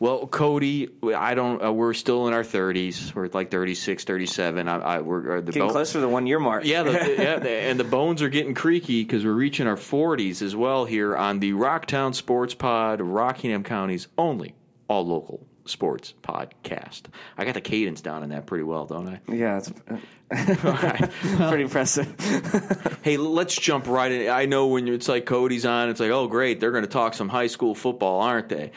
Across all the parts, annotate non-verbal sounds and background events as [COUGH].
Well, Cody, I don't. Uh, we're still in our 30s. We're like 36, 37. I, I we're the getting bo- closer to the one year mark. Yeah, the, [LAUGHS] yeah, the, and the bones are getting creaky because we're reaching our 40s as well here on the Rocktown Sports Pod, Rockingham County's only all local sports podcast. I got the cadence down in that pretty well, don't I? Yeah, it's [LAUGHS] [LAUGHS] pretty impressive. hey, let's jump right in. I know when it's like Cody's on, it's like, oh, great, they're going to talk some high school football, aren't they?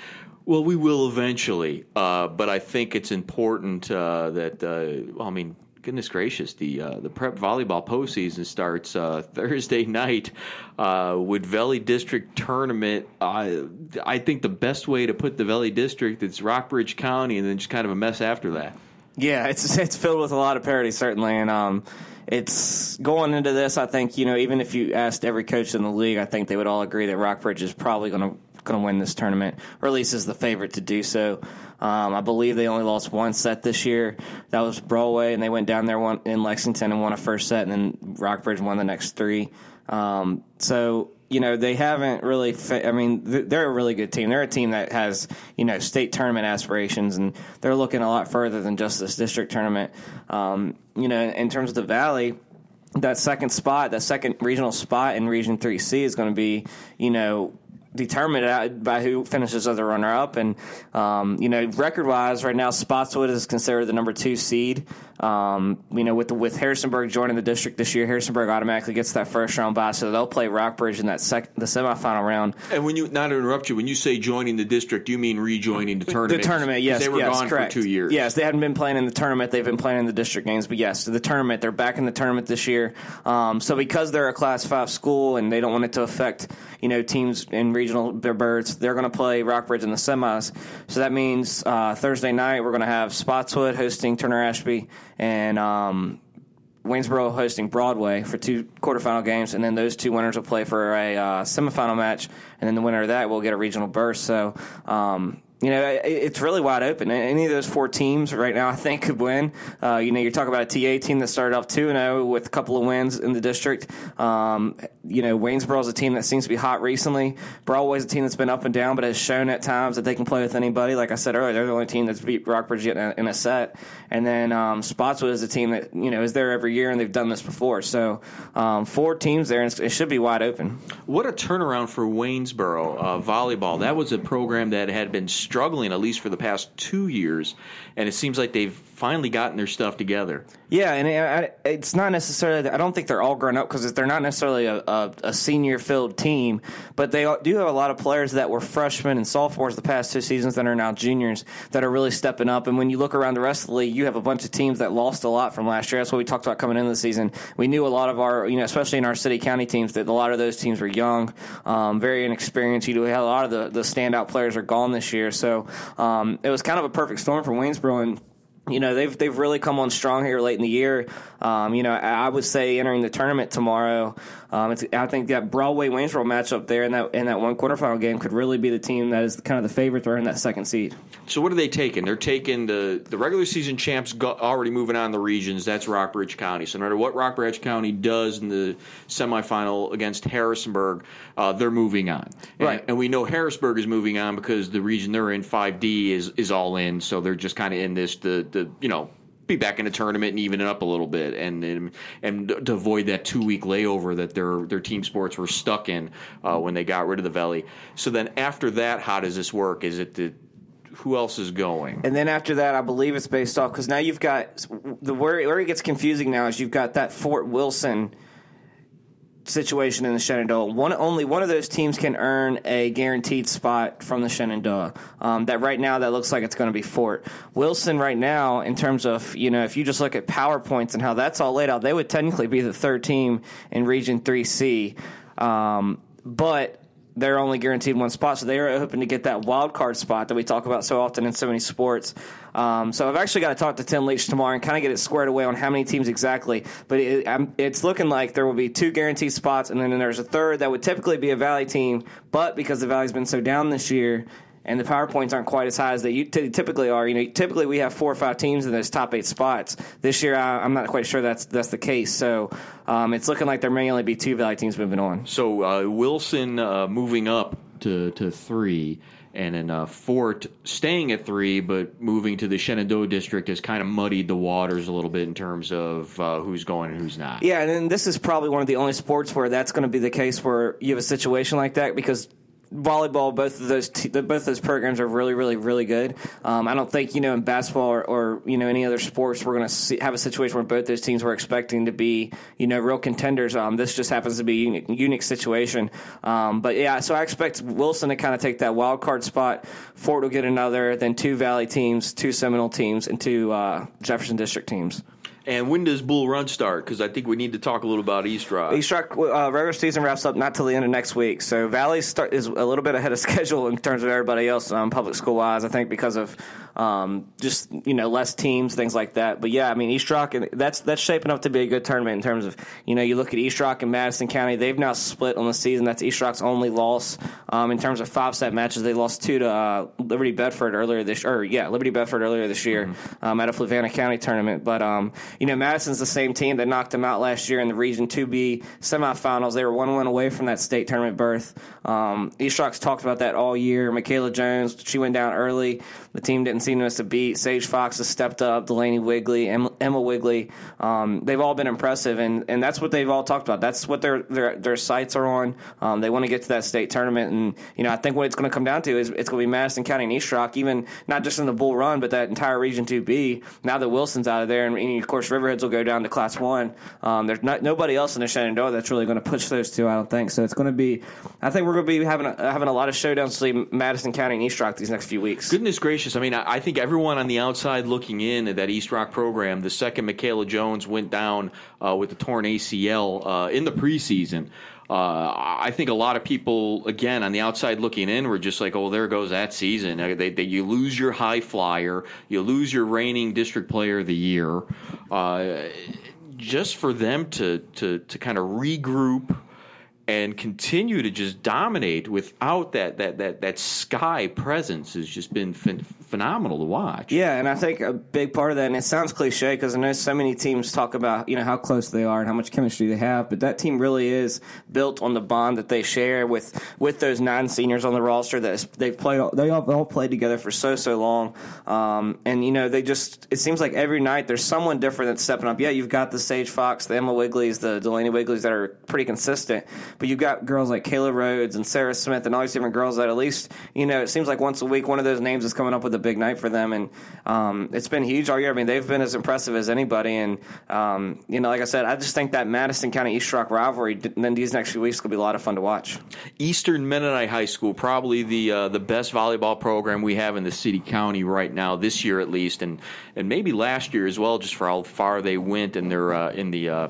Well, we will eventually, uh, but I think it's important uh, that. Uh, well, I mean, goodness gracious, the uh, the prep volleyball postseason starts uh, [LAUGHS] Thursday night uh, with Valley District tournament. I think the best way to put the Valley District is Rockbridge County, and then just kind of a mess after that. Yeah, it's [LAUGHS] it's filled with a lot of parity certainly, and um, it's going into this. I think you know, even if you asked every coach in the league, I think they would all agree that Rockbridge is probably going to going to win this tournament, or at least is the favorite to do so. Um, I believe they only lost one set this year. That was Broadway, and they went down there one, in Lexington and won a first set, and then Rockbridge won the next three. Um, so you know they haven't really. Fa- I mean, they're a really good team. They're a team that has you know state tournament aspirations, and they're looking a lot further than just this district tournament. Um, you know, in terms of the Valley that second spot, that second regional spot in Region 3C is going to be, you know, determined by who finishes as the runner up. And, um, you know, record wise, right now, Spotswood is considered the number two seed. Um, you know, with the, with Harrisonburg joining the district this year, Harrisonburg automatically gets that first round bye, so they'll play Rockbridge in that sec- the semifinal round. And when you not to interrupt you, when you say joining the district, you mean rejoining the tournament? The tournament, yes, they were yes, gone correct. for two years. Yes, they hadn't been playing in the tournament; they've been playing in the district games. But yes, the tournament, they're back in the tournament this year. Um, so because they're a Class Five school and they don't want it to affect you know teams in regional birds, they're going to play Rockbridge in the semis. So that means uh, Thursday night we're going to have Spotswood hosting Turner Ashby and. Um, Waynesboro hosting Broadway for two quarterfinal games, and then those two winners will play for a uh, semifinal match, and then the winner of that will get a regional berth. So um, you know, it's really wide open. Any of those four teams right now, I think, could win. Uh, you know, you're talking about a TA team that started off 2 0 with a couple of wins in the district. Um, you know, Waynesboro is a team that seems to be hot recently. Broadway's a team that's been up and down, but has shown at times that they can play with anybody. Like I said earlier, they're the only team that's beat Rockbridge in a, in a set. And then um, Spotswood is a team that, you know, is there every year, and they've done this before. So um, four teams there, and it should be wide open. What a turnaround for Waynesboro uh, volleyball. That was a program that had been struggling, at least for the past two years, and it seems like they've finally gotten their stuff together. Yeah, and it's not necessarily. I don't think they're all grown up because they're not necessarily a, a, a senior filled team, but they do have a lot of players that were freshmen and sophomores the past two seasons that are now juniors that are really stepping up. And when you look around the rest of the league, you have a bunch of teams that lost a lot from last year. That's what we talked about coming into the season. We knew a lot of our, you know, especially in our city county teams, that a lot of those teams were young, um, very inexperienced. You had a lot of the, the standout players are gone this year, so um, it was kind of a perfect storm for Waynesboro. And you know they've they've really come on strong here late in the year. Um, you know, I, would say entering the tournament tomorrow, um, I think that Broadway Waynesboro matchup there in that in that one quarterfinal game could really be the team that is kind of the favorite to earn that second seed. So what are they taking? They're taking the the regular season champs already moving on the regions. That's Rockbridge County. So no matter what Rockbridge County does in the semifinal against Harrisonburg, uh, they're moving on. And, right, and we know Harrisburg is moving on because the region they're in, 5D, is is all in. So they're just kind of in this the the you know be back in a tournament and even it up a little bit, and and, and to avoid that two week layover that their their team sports were stuck in uh, when they got rid of the Valley. So then after that, how does this work? Is it the who else is going? And then after that, I believe it's based off because now you've got the where where it gets confusing now is you've got that Fort Wilson situation in the Shenandoah. One only one of those teams can earn a guaranteed spot from the Shenandoah. Um, that right now that looks like it's going to be Fort Wilson. Right now, in terms of you know, if you just look at power points and how that's all laid out, they would technically be the third team in Region Three C. Um, but they're only guaranteed one spot, so they are hoping to get that wild card spot that we talk about so often in so many sports. Um, so I've actually got to talk to Tim Leach tomorrow and kind of get it squared away on how many teams exactly. But it, it's looking like there will be two guaranteed spots, and then there's a third that would typically be a Valley team, but because the Valley's been so down this year and the power points aren't quite as high as they typically are. You know, typically we have four or five teams in those top eight spots. This year, I, am not quite sure that's that's the case. So um, it's looking like there may only be two Valley teams moving on. So uh, Wilson uh, moving up to to three, and then uh, Fort staying at three, but moving to the Shenandoah district has kind of muddied the waters a little bit in terms of uh, who's going and who's not. Yeah, and then this is probably one of the only sports where that's going to be the case where you have a situation like that because volleyball, both of those both those programs are really, really, really good. Um, I don't think you know in basketball or, or you know any other sports we're going to have a situation where both those teams were expecting to be you know real contenders. Um, this just happens to be a unique, unique situation. Um, but yeah, so I expect Wilson to kind of take that wild card spot. Fort will get another, then two Valley teams, two Seminole teams, and two uh, Jefferson District teams. And when does Bull Run start? Because I think we need to talk a little about East Rock. East Rock uh, regular season wraps up not till the end of next week. So Valley start is a little bit ahead of [LAUGHS] schedule in terms of everybody else um, public school wise. I think because of um, just you know less teams, things like that. But yeah, I mean East Rock, and that's that's shaping up to be a good tournament in terms of you know you look at East Rock and Madison County. They've now split on the season. That's East Rock's only loss um, in terms of five set matches. They lost two to uh, Liberty Bedford earlier this or yeah Liberty Bedford earlier this year mm-hmm. um, at a Fluvanna County tournament. But um, you know Madison's the same team that knocked them out last year in the Region 2B semifinals. They were one win away from that state tournament berth. Um, East Rock's talked about that all year. Michaela Jones, she went down early. The team didn't seem to miss a beat. Sage Fox has stepped up. Delaney Wigley, Emma Wigley. Um, they've all been impressive, and, and that's what they've all talked about. That's what their their, their sights are on. Um, they want to get to that state tournament, and you know I think what it's going to come down to is it's going to be Madison County and East Rock, even not just in the Bull Run, but that entire Region 2B. Now that Wilson's out of there, and, and of course Riverheads will go down to Class One. Um, there's not, nobody else in the Shenandoah that's really going to push those two. I don't think so. It's going to be. I think we're going to be having a, having a lot of showdowns between Madison County and East Rock these next few weeks. Goodness gracious. I mean, I, I think everyone on the outside looking in at that East Rock program, the second Michaela Jones went down uh, with the torn ACL uh, in the preseason. Uh, I think a lot of people, again, on the outside looking in, were just like, "Oh, there goes that season." Uh, they, they, you lose your high flyer, you lose your reigning district player of the year. Uh, just for them to to to kind of regroup and continue to just dominate without that that that that sky presence has just been phenomenal to watch. Yeah, and I think a big part of that, and it sounds cliche because I know so many teams talk about you know how close they are and how much chemistry they have, but that team really is built on the bond that they share with with those nine seniors on the roster that they've played. They all, all played together for so so long, um, and you know they just it seems like every night there's someone different that's stepping up. Yeah, you've got the Sage Fox, the Emma Wigleys, the Delaney Wigleys that are pretty consistent, but you've got girls like Kayla Rhodes and Sarah Smith and all these different girls that at least you know it seems like once a week one of those names is coming up with a big night for them, and um, it's been huge all year. I mean, they've been as impressive as anybody, and um, you know, like I said, I just think that Madison County East Rock rivalry. Then these next few weeks could be a lot of fun to watch. Eastern Mennonite High School, probably the uh, the best volleyball program we have in the city county right now, this year at least, and and maybe last year as well, just for how far they went in their uh, in the uh,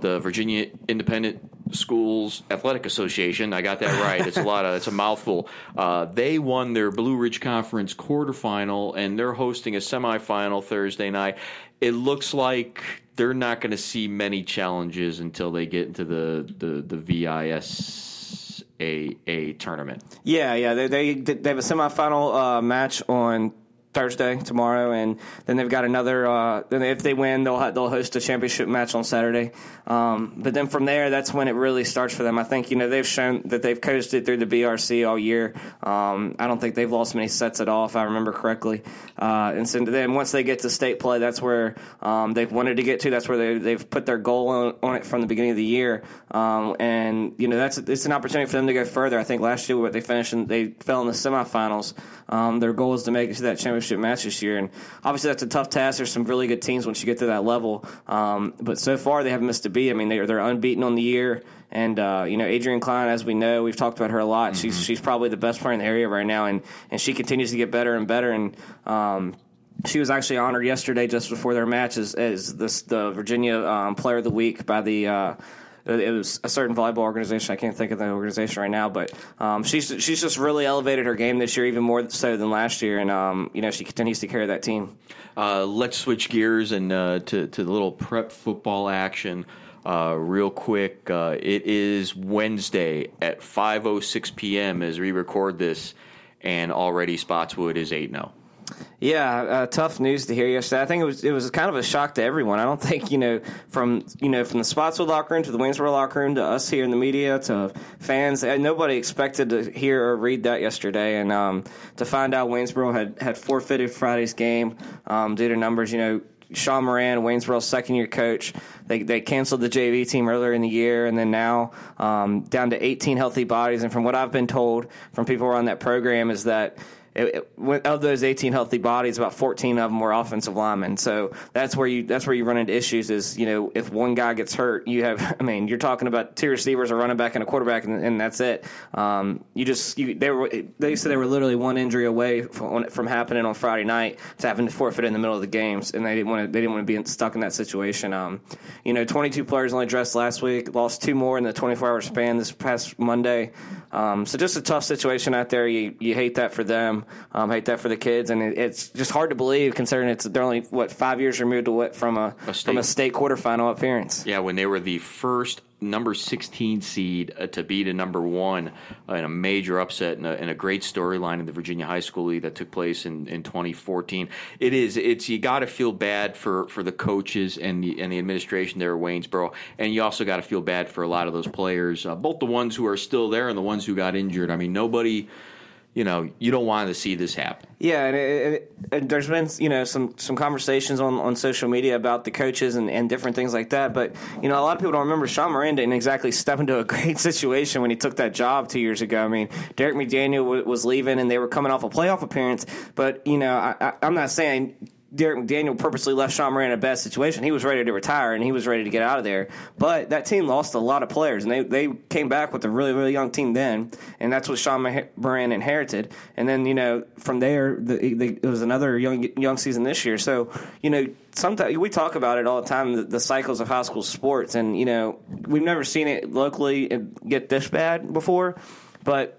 the Virginia Independent Schools Athletic Association. I got that right. It's a lot of it's a mouthful. Uh, they won their Blue Ridge Conference quarterfinal, and they're hosting a semifinal Thursday night. It looks like they're not going to see many challenges until they get into the the the VIS a a tournament. Yeah, yeah, they they, they have a semifinal uh, match on Thursday tomorrow, and then they've got another. Uh, then if they win, they'll they'll host a championship match on Saturday. Um, but then from there, that's when it really starts for them. I think you know they've shown that they've coasted through the BRC all year. Um, I don't think they've lost many sets at all, if I remember correctly. Uh, and so then once they get to state play, that's where um, they've wanted to get to. That's where they, they've put their goal on, on it from the beginning of the year. Um, and you know that's it's an opportunity for them to go further. I think last year what they finished and they fell in the semifinals. Um, their goal is to make it to that championship match this year, and obviously that's a tough task. There's some really good teams once you get to that level, um, but so far they haven't missed a beat. I mean, they're they're unbeaten on the year, and uh, you know Adrian Klein, as we know, we've talked about her a lot. Mm-hmm. She's she's probably the best player in the area right now, and and she continues to get better and better, and. Um, she was actually honored yesterday, just before their match, as, as this, the Virginia um, Player of the Week by the uh, it was a certain volleyball organization. I can't think of the organization right now, but um, she's she's just really elevated her game this year, even more so than last year, and um, you know she continues to carry that team. Uh, let's switch gears and uh, to to the little prep football action. Uh, real quick, uh, it is Wednesday at 5:06 p.m. as we record this, and already Spotswood is eight zero. Yeah, uh, tough news to hear yesterday. I think it was it was kind of a shock to everyone. I don't [LAUGHS] think you know from you know from the Spotswood locker room to the Waynesboro locker room to us here in the media to fans. uh, Nobody expected to hear or read that yesterday, and um, to find out Waynesboro had had forfeited Friday's game um, due to numbers. You know, Sean Moran, Waynesboro's second year coach. They they canceled the JV team earlier in the year, and then now um, down to 18 healthy bodies. And from what I've been told from people on that program is that it, it, of those 18 healthy bodies, about 14 of them were offensive linemen. So that's where you that's where you run into issues. Is you know if one guy gets hurt, you have [LAUGHS] I mean you're talking about two receivers, a running back, and a quarterback, and, and that's it. Um, you just you, they were they said they were literally one injury away from, from happening on Friday night to having to forfeit in the middle of the games, and they didn't want to they didn't want to be stuck in that situation. Um, you know, 22 players only dressed last week, lost two more in the 24 hour span this past Monday. Um, so just a tough situation out there. You you hate that for them. Um, hate that for the kids, and it, it's just hard to believe considering it's they're only what five years removed what from a, A state. from a state quarterfinal appearance. Yeah, when they were the first number 16 seed uh, to beat a number one uh, in a major upset and a, and a great storyline in the Virginia High School League that took place in, in 2014. It is. It's you got to feel bad for, for the coaches and the and the administration there at Waynesboro, and you also got to feel bad for a lot of those players, uh, both the ones who are still there and the ones who got injured. I mean, nobody. You know, you don't want to see this happen. Yeah, and, it, it, and there's been you know some some conversations on, on social media about the coaches and, and different things like that. But you know, a lot of people don't remember Sean Moran didn't exactly step into a [LAUGHS] great situation when he took that job two years ago. I mean, Derek McDaniel w- was leaving, and they were coming off a playoff appearance. But you know, I, I, I'm not saying Derek McDaniel purposely left Sean Moran in a bad situation. He was ready to retire and he was ready to get out of there. But that team lost a lot of players, and they, they came back with a really really young team then, and that's what Sean Moran inherited. And then you know from there, the, the, it was another young young season this year. So you know. Sometimes we talk about it all the time, the, the cycles of high school sports, and you know we've never seen it locally uh, get this bad before. But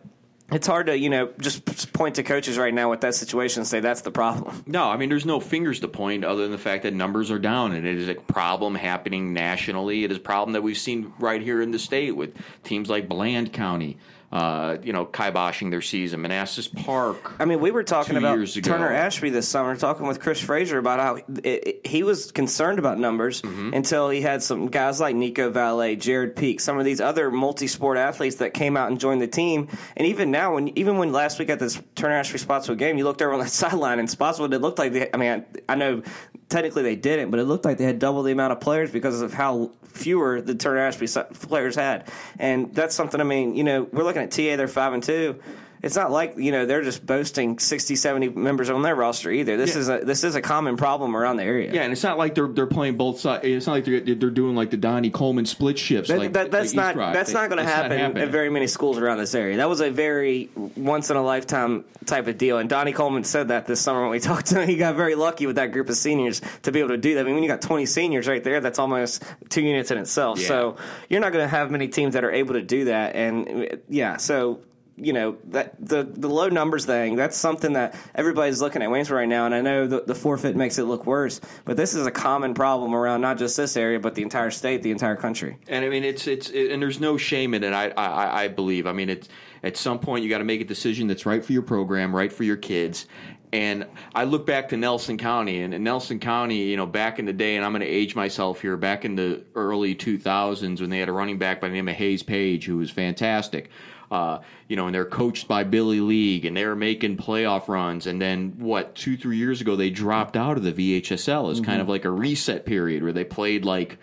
it's hard to you know just point to coaches right now with that situation and say that's the problem. No, I mean, there's no fingers to point other than the fact that numbers are down, and it is a problem happening nationally. It is a problem that we've seen right here in the state with teams like Bland County, uh, you know, kiboshing their season, Manassas Park. I mean, we were talking about. Turner Ashby this summer, talking with Chris Fraser about how it, it, he was concerned about numbers Mm-hmm. until he had some guys like Nico Valet, Jared Peak, some of these other multi-sport athletes that came out and joined the team. And even now, when even when last week at this Turner Ashby Spotswood game, you looked over on that [LAUGHS] sideline and Spotswood, it looked like they. I mean, I, I know technically they didn't, but it looked like they had double the amount of players because of how fewer the Turner Ashby players had. And that's something. I mean, you know, we're looking at TA; they're five and two it's not like you know they're just boasting 60 70 members on their roster either this Yeah. is a this is a common problem around the area Yeah, and it's not like they're they're playing both sides. It's not like they're they're doing like the Donnie Coleman split shifts. That, like, that, that's like not Drive. that's not going to happen at very many schools around this area. That was a very once in a lifetime type of deal. And Donnie Coleman said that this summer when we [LAUGHS] talked to him. He got very lucky with that group of seniors to be able to do that. I mean, when you got 20 seniors right there, that's almost two units in itself. Yeah. So you're not going to have many teams that are able to do that. And yeah, so you know that the the low numbers thing that's something that everybody's looking at Waynesboro right now and I know the, the forfeit makes it look worse but this is a common problem around not just this area but the entire state the entire country And I mean, it's it's it, and there's no shame in it. I I, I believe. I mean, it's at some point you got to make a decision that's right for your program, right for your kids. And I look back to Nelson County, and in Nelson County, you know, back in the day, and I'm going to age myself here, back in the early 2000s when they had a running back by the name of Hayes Page, who was fantastic. Uh, you know, and they're coached by Billy League, and they're making playoff runs. And then, what, two, three years ago, they dropped out of the VHSL as kind of like a reset period where they played like,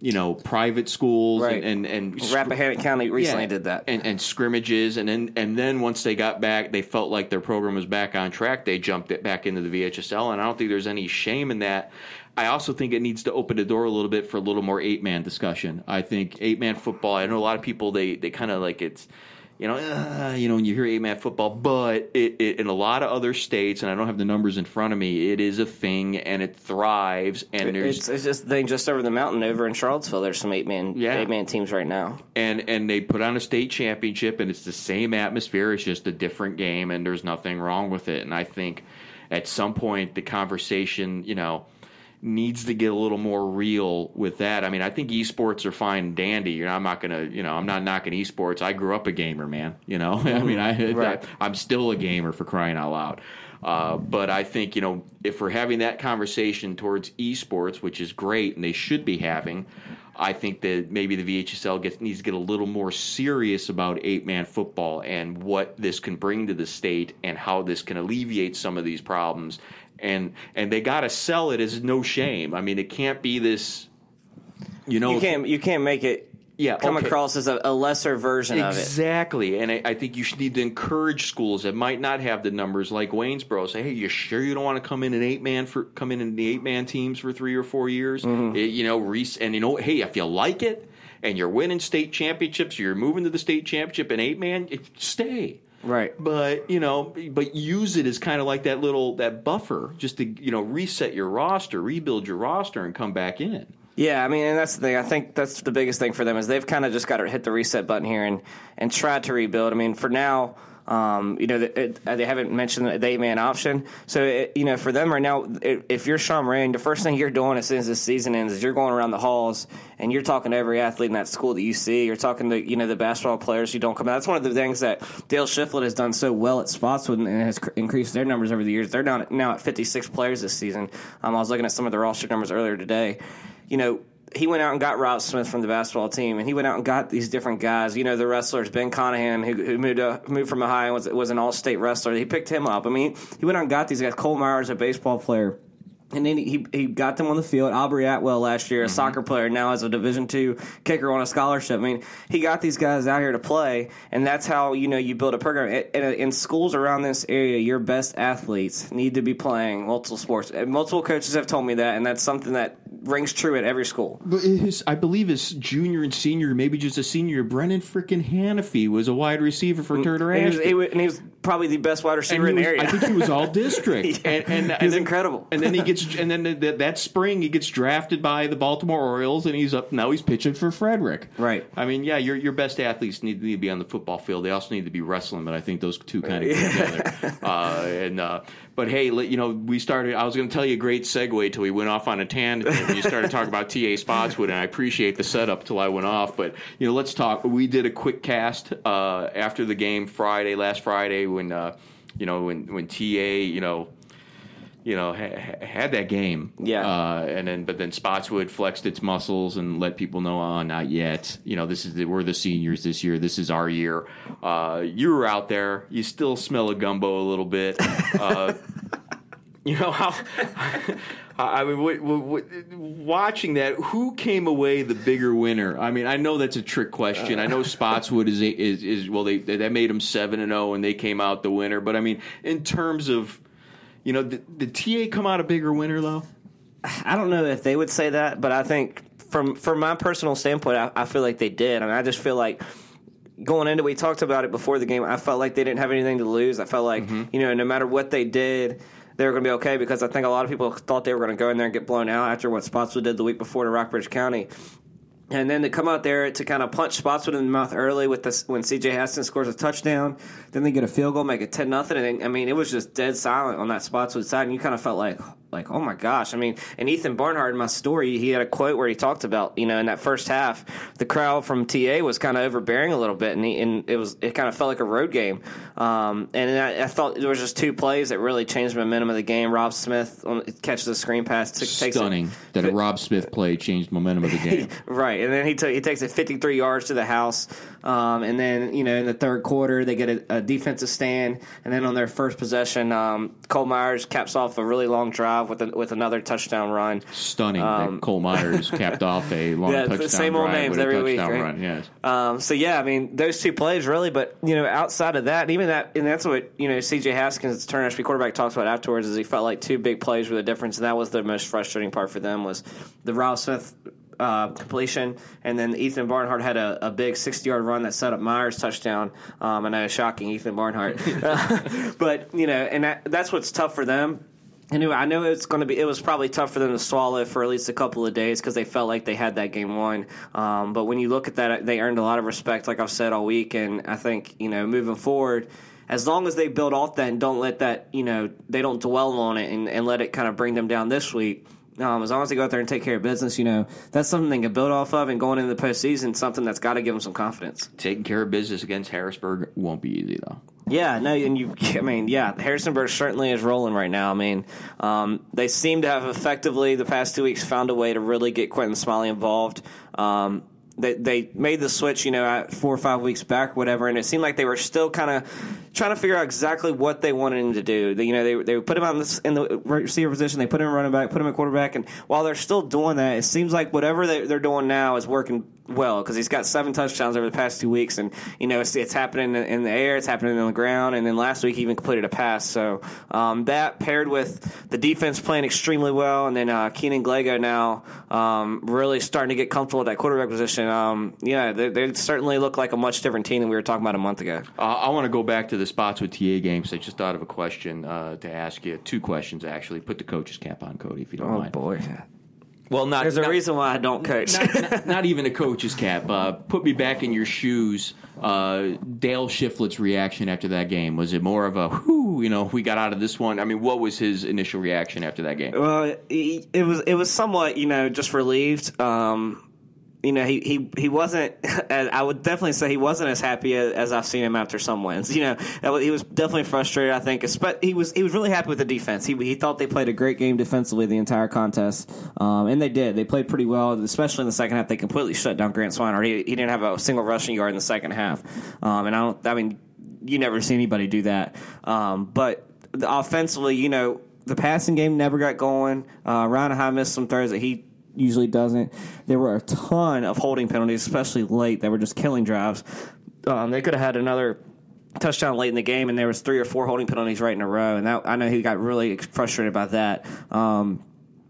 you know, private schools Right. and and, and Rappahannock County recently yeah, did that and, and scrimmages, and then and then once they got back, they felt like their program was back on track. They jumped it back into the VHSL, and I don't think there's any shame in that. I also think it needs to open the door a little bit for a little more eight man discussion. I think eight man football. I know a lot of people they they kind of like it's. You know, uh, you know, when you hear eight man football, but it, it, in a lot of other states, and I don't have the numbers in front of me, it is a thing and it thrives. And there's It's, it's just thing just over the mountain over in Charlottesville. There's some eight man Yeah. eight man teams right now. and and they put on a state championship and it's the same atmosphere it's just a different game and there's nothing wrong with it and i think at some point the conversation you know needs to get a little more real with that. I mean i think esports are fine and dandy. You know i'm not gonna you know i'm not knocking esports. I grew up a gamer man you know? [LAUGHS] I mean i, Right. I i'm still a gamer for crying out loud. Uh, but I think you know if we're having that conversation towards esports, which is great and they should be having, I think that maybe the VHSL gets, needs to get a little more serious about eight man football and what this can bring to the state and how this can alleviate some of these problems. And and they got to sell it as no shame. I mean, it can't be this. You know, You can't you can't make it Yeah, come okay. across as a, a lesser version of it. Exactly, and I, I think you should need to encourage schools that might not have the numbers like Waynesboro. Say, hey, you sure you don't want to come in an eight man for come in in the eight man teams for three or four years? Mm-hmm. It- you know, Reese, and you know, hey, if you like it and you're winning state championships, you're moving to the state championship in eight man, stay. Right. But you know, but use it as kind of like that little that buffer, just to you know reset your roster, rebuild your roster, and come back in. Yeah, I mean, and that's the thing. I think that's the biggest thing for them is they've kind of just got to hit the reset button here and and try to rebuild. I mean, for now, um, you know, it, it, they haven't mentioned the eight man option. So, it, you know, for them right now, if you're Sean Moran, the first thing you're doing as soon as this season ends is you're going around the halls and you're talking to every athlete in that school that you see. You're talking to you know the basketball players who don't come out. That's one of the things that Dale Shiflett has done so well at Spotswood and has cr- increased their numbers over the years. They're at, now at 56 players this season. Um, I was looking at some of the roster numbers earlier today. You know he went out and got Rob Smith from the basketball team, and he went out and got these different guys. You know, the wrestlers, Ben Conahan, who, who moved uh, moved from Ohio, was was an all state wrestler. He picked him up. I mean, he went out and got these guys. Cole Myers, a baseball player. And then he, he got them on the field. Aubrey Atwell last year, a mm-hmm. soccer player, now as a Division two kicker on a scholarship. I mean, he got these guys out here to play, and that's how you know you build a program. In, in schools around this area, your best athletes need to be playing multiple sports. And multiple coaches have told me that, and that's something that rings true at every school. But his, I believe his junior and senior, maybe just a senior, Brenan freaking Hanifee was a wide receiver for mm, Turner And he, was, he, was, and he was probably the best wide receiver in the was- area. I think he was all district, [LAUGHS] Yeah. and, and, He and was then- incredible. And then he gets, and then the, the, that spring he gets drafted by the Baltimore Orioles, and he's up now. He's pitching for Frederick. Right. I mean, yeah, your your best athletes need, need to be on the football field. They also need to be wrestling, but I think those two kind of go together. [LAUGHS] Uh, and uh, but hey, you know, we started. I was going to tell you a great segue till we went off on a tangent. when you started talking about TA Spotswood, and I appreciate the setup till I went off. But you know, let's talk. We did a quick cast uh, after the game Friday, last Friday, when uh, you know when when TA, you know you know, ha- ha- had that game. Yeah. Uh, and then, but then Spotswood flexed its muscles and let people know, oh, not yet. You know, this is the, we're the seniors this year. This is our year. Uh, you were out there. You still smell a gumbo a little bit. [LAUGHS] Uh, you know how. I mean, what, what, what, watching that, who came away the bigger winner? I mean, I know that's a trick question. I know Spotswood is is, is well, they that made them seven and zero, and they came out the winner. But I mean, in terms of you know, did, did TA come out a bigger winner though? I don't know if they would say that, but I think from from my personal standpoint, I, I feel like they did. I mean, I just feel like going into we talked about it before the game. I felt like they didn't have anything to lose. I felt like mm-hmm. you know, no matter what they did. They were going to be okay because I think a lot of people thought they were going to go in there and get blown out after what Spotswood did the week before to Rockbridge County. And then to come out there to kind of punch Spotswood in the mouth early with this when CJ Haston scores a touchdown, then they get a field goal, make it ten nothing, and I mean it was just dead silent on that Spotswood side, and you kind of felt like like oh my gosh, I mean, and Ethan Barnhart in my story, he had a quote where he talked about you know in that first half the crowd from TA was kind of overbearing a little bit, and, he, and it was it kind of felt like a road game, um, and I, I felt there was just two plays that really changed the momentum of the game. Rob Smith on, catches the screen pass, t- takes it- Stunning that a Rob Smith play changed momentum of the game. [LAUGHS] Right, and then he t- he takes it 53 yards to the house, um, and then you know in the third quarter they get a, a defensive stand, and then on their first possession, um, Cole Myers caps off a really long drive with a, with another touchdown run. Stunning that Cole Myers [LAUGHS] capped off a long Um, Yeah, touchdown same old names every week, right? run. Yes. Um, so yeah, I mean those two plays really, but you know outside of that, and even that, and that's what you know C.J. Haskins, the Turner quarterback, talks about afterwards. Is he felt like two big plays were the difference, and that was the most frustrating part for them was the Rob Smith. Uh, completion, and then Ethan Barnhart had a, a big sixty-yard run that set up Myers' touchdown. Um, I know, shocking, Ethan Barnhart, [LAUGHS] [LAUGHS] but you know, and that, that's what's tough for them. Anyway, I know it's going to be. It was probably tough for them to swallow for at least a couple of days because they felt like they had that game won. Um, but when you look at that, they earned a lot of respect, like I've said all week. And I think you know, moving forward, as long as they build off that and don't let that, you know, they don't dwell on it and, and let it kind of bring them down this week. Um, as long as they go out there and take care of business, you know that's something they can build off of, and going into the postseason, something that's got to give them some confidence. Taking care of business against Harrisburg won't be easy though. Yeah, no, and you, [LAUGHS] I mean, yeah, Harrisonburg certainly is rolling right now. I mean, um, they seem to have effectively the past two weeks found a way to really get Quentin Smiley involved. Um, they they made the switch, you know, four or five weeks back, whatever, and it seemed like they were still kind of trying to figure out exactly what they wanted him to do. They, you know, they they put him on this in the receiver position, they put him in running back, put him at quarterback, and while they're still doing that, it seems like whatever they, they're doing now is working well because he's got seven touchdowns over the past two weeks, and you know it's, it's happening in the air, it's happening on the ground, and then last week he even completed a pass. So um, that paired with the defense playing extremely well, and then uh, Keenan Glago now um, really starting to get comfortable at that quarterback position. Um, yeah, they, they, certainly look like a much different team than we were talking about a month ago. Uh, I want to go back to the Spotswood TA games. I just thought of a question uh, to ask you. Two questions actually. Put the coach's cap on, Cody, if you don't oh, mind. Oh boy. Well, not there's a not, reason why I don't coach. Not, not, [LAUGHS] not even a coach's cap. Uh, put me back in your shoes. Uh, Dale Shiflett's reaction after that game was it more of a whoo? You know, we got out of this one. I mean, what was his initial reaction after that game? Well, it, it was it was somewhat you know just relieved. Um, you know, he, he, he wasn't, [LAUGHS] I would definitely say he wasn't as happy as, as I've seen him after some wins. You know, he was definitely frustrated, I think. But he was, he was really happy with the defense. He, he thought they played a great game defensively the entire contest. Um, and they did. They played pretty well, especially in the second half. They completely shut down Grant Swinehart. He, he didn't have a single rushing yard in the second half. Um, and I don't, I mean, you never see anybody do that. Um, but offensively, you know, the passing game never got going. Uh, Ryan High missed some throws that he usually doesn't. There were a ton of holding penalties, especially late, that were just killing drives. Um, they could have had another touchdown late in the game, and there was three or four holding penalties right in a row, and that, I know he got really frustrated about that. Um,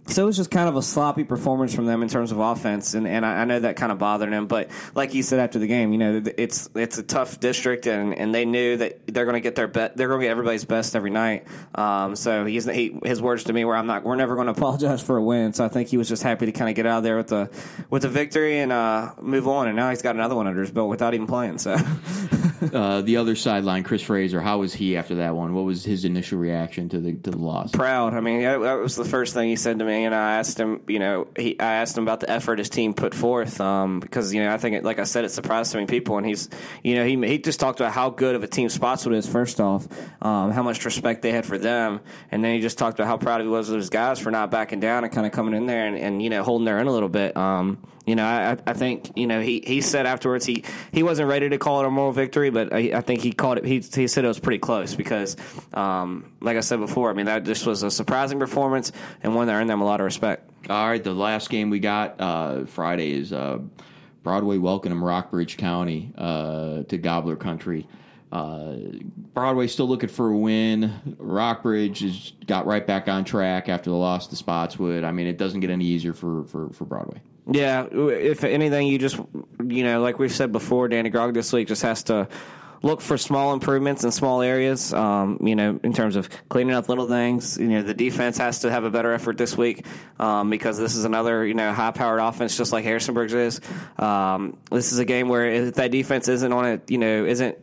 so it was just kind of a sloppy performance from them in terms of offense, and, and I, I, know that kind of bothered him. But like you said after the game, you know it's it's a tough district, and, and they knew that they're going to get their bet. They're going to get everybody's best every night. Um, so he's he, his words to me were, "I'm not. We're never going to apologize for a win." So I think he was just happy to kind of get out of there with the with the victory and uh, move on. And now he's got another one under his belt without even playing. So [LAUGHS] uh, the other sideline, Chris Fraser, how was he after that one? What was his initial reaction to the to the loss? Proud. I mean, that was the first thing he said to me and I asked him, you know, he, I asked him about the effort his team put forth um, because you know I think, it, like I said, it surprised so many people, and he's, you know, he he just talked about how good of a team Spotswood is. First off, um, how much respect they had for them, and then he just talked about how proud he was of his guys for not backing down and kind of coming in there and, and you know holding their own a little bit. Um, you know, I, I think you know he, he said afterwards he, he wasn't ready to call it a moral victory, but I, I think he called it. He, he said it was pretty close because, um, like I said before, I mean that just was a surprising performance and one that earned them a lot of respect. All right, the last game we got uh, Friday is uh, Broadway welcoming Rockbridge County uh, to Gobbler Country. Uh, Broadway still looking for a win. Rockbridge has got right back on track after the loss to Spotswood. I mean, it doesn't get any easier for, for, for Broadway. Yeah, if anything, you just you know, like we've said before, Danny Grogg this week just has to look for small improvements in small areas. Um, you know, in terms of cleaning up little things. You know, the defense has to have a better effort this week um, because this is another you know high powered offense, just like Harrisonburg's is. Um, this is a game where if that defense isn't on it, you know, isn't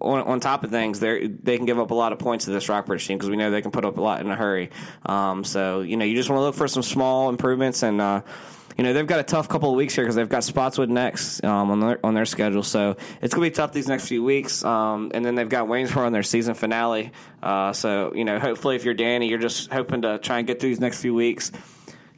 on, on, top of things, they they can give up a lot of points to this Rockbridge team because we know they can put up a lot in a hurry. Um, so you know, you just want to look for some small improvements and. Uh, you know they've got a tough couple of weeks here because they've got Spotswood next um, on their on their schedule, so it's gonna be tough these next few weeks. Um, and then they've got Waynesboro on their season finale. Uh, so you know, hopefully, if you're Danny, you're just hoping to try and get through these next few weeks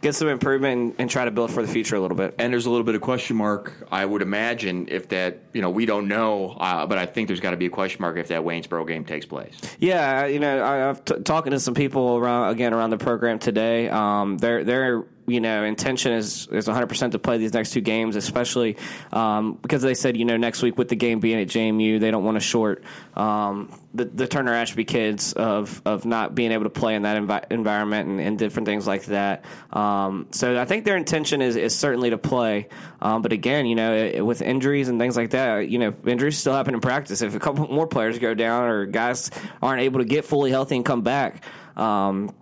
get some improvement and, and, try to build for the future a little bit. And there's a little bit of question mark, I would imagine, if that, you know, we don't know, uh, but I think there's got to be a question mark if that Waynesboro game takes place. Yeah, you know, I, have t- talking to some people around again around the program today. Um, they're they're you know, intention is is 100% to play these next two games, especially um, because they said, you know, next week with the game being at JMU, they don't want to short um, the, the Turner Ashby kids of of not being able to play in that envi- environment and, and, different things like that. Um, so I think their intention is, is certainly to play. Um, but again, you know, it, with injuries and things like that, you know, injuries still happen in practice. If a couple more players go down or guys aren't able to get fully healthy and come back, um,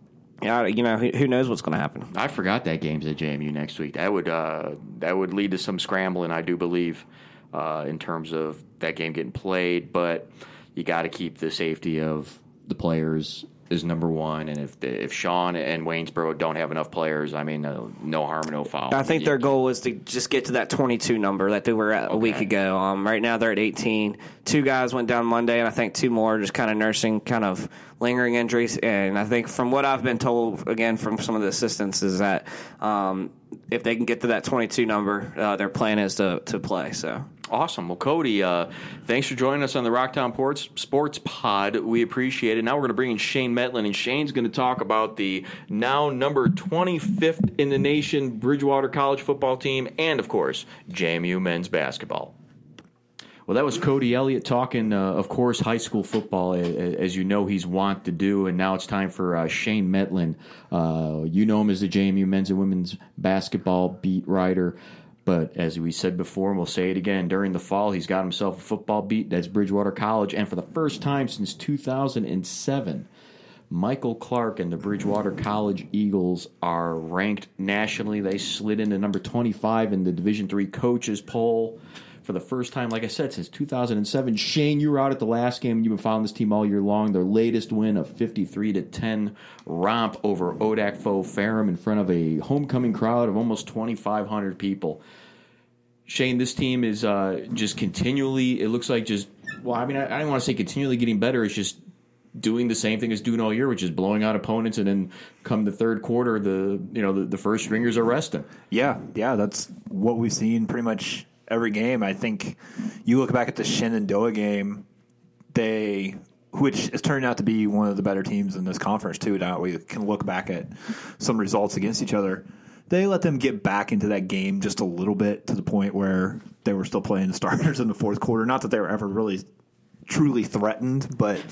yeah, you know, who, knows what's going to happen? I forgot that game's at JMU next week. That would uh, that would lead to some scrambling, I do believe, uh, in terms of that game getting played. But you got to keep the safety of the players is number one, and if the, if Sean and Waynesboro don't have enough players, I mean, uh, no harm, no foul. I think their goal was to just get to that 22 number that they were at a week ago. Um, right now they're at 18. Two guys went down Monday, and I think two more just kind of nursing kind of lingering injuries. And I think from what I've been told, again from some of the assistants, is that um, if they can get to that 22 number, uh, their plan is to to play. So. Awesome. Well, Cody, uh, thanks for joining us on the Rocktown Ports Sports Pod. We appreciate it. Now we're going to bring in Shane Mettlen, and Shane's going to talk about the now number 25th in the nation Bridgewater College football team, and of course, JMU men's basketball. Well, that was Cody Elliott talking, uh, of course, high school football, as you know he's want to do. And now it's time for uh, Shane Mettlen. Uh, you know him as the JMU men's and women's basketball beat writer. But as we said before, and we'll say it again, during the fall, he's got himself a football beat. That's Bridgewater College. And for the first time since 2007, Michael Clark and the Bridgewater College Eagles are ranked nationally. They slid into number 25 in the Division Three coaches poll for the first time, like I said, since 2007. Shane, you were out at the last game. You've been following this team all year long. Their latest win of 53 to 10 romp over ODAC foe Ferrum in front of a homecoming crowd of almost 2,500 people. Shane, this team is uh, just continually. It looks like just. Well, I mean, I, I don't want to say continually getting better. It's just doing the same thing as doing all year, which is blowing out opponents, and then come the third quarter, the you know the, the first stringers are resting. Yeah, yeah, that's what we've seen pretty much every game. I think you look back at the Shenandoah game, they which has turned out to be one of the better teams in this conference too. Now we can look back at some results against each other. They let them get back into that game just a little bit to the point where they were still playing the starters [LAUGHS] in the fourth quarter. Not that they were ever really truly threatened, but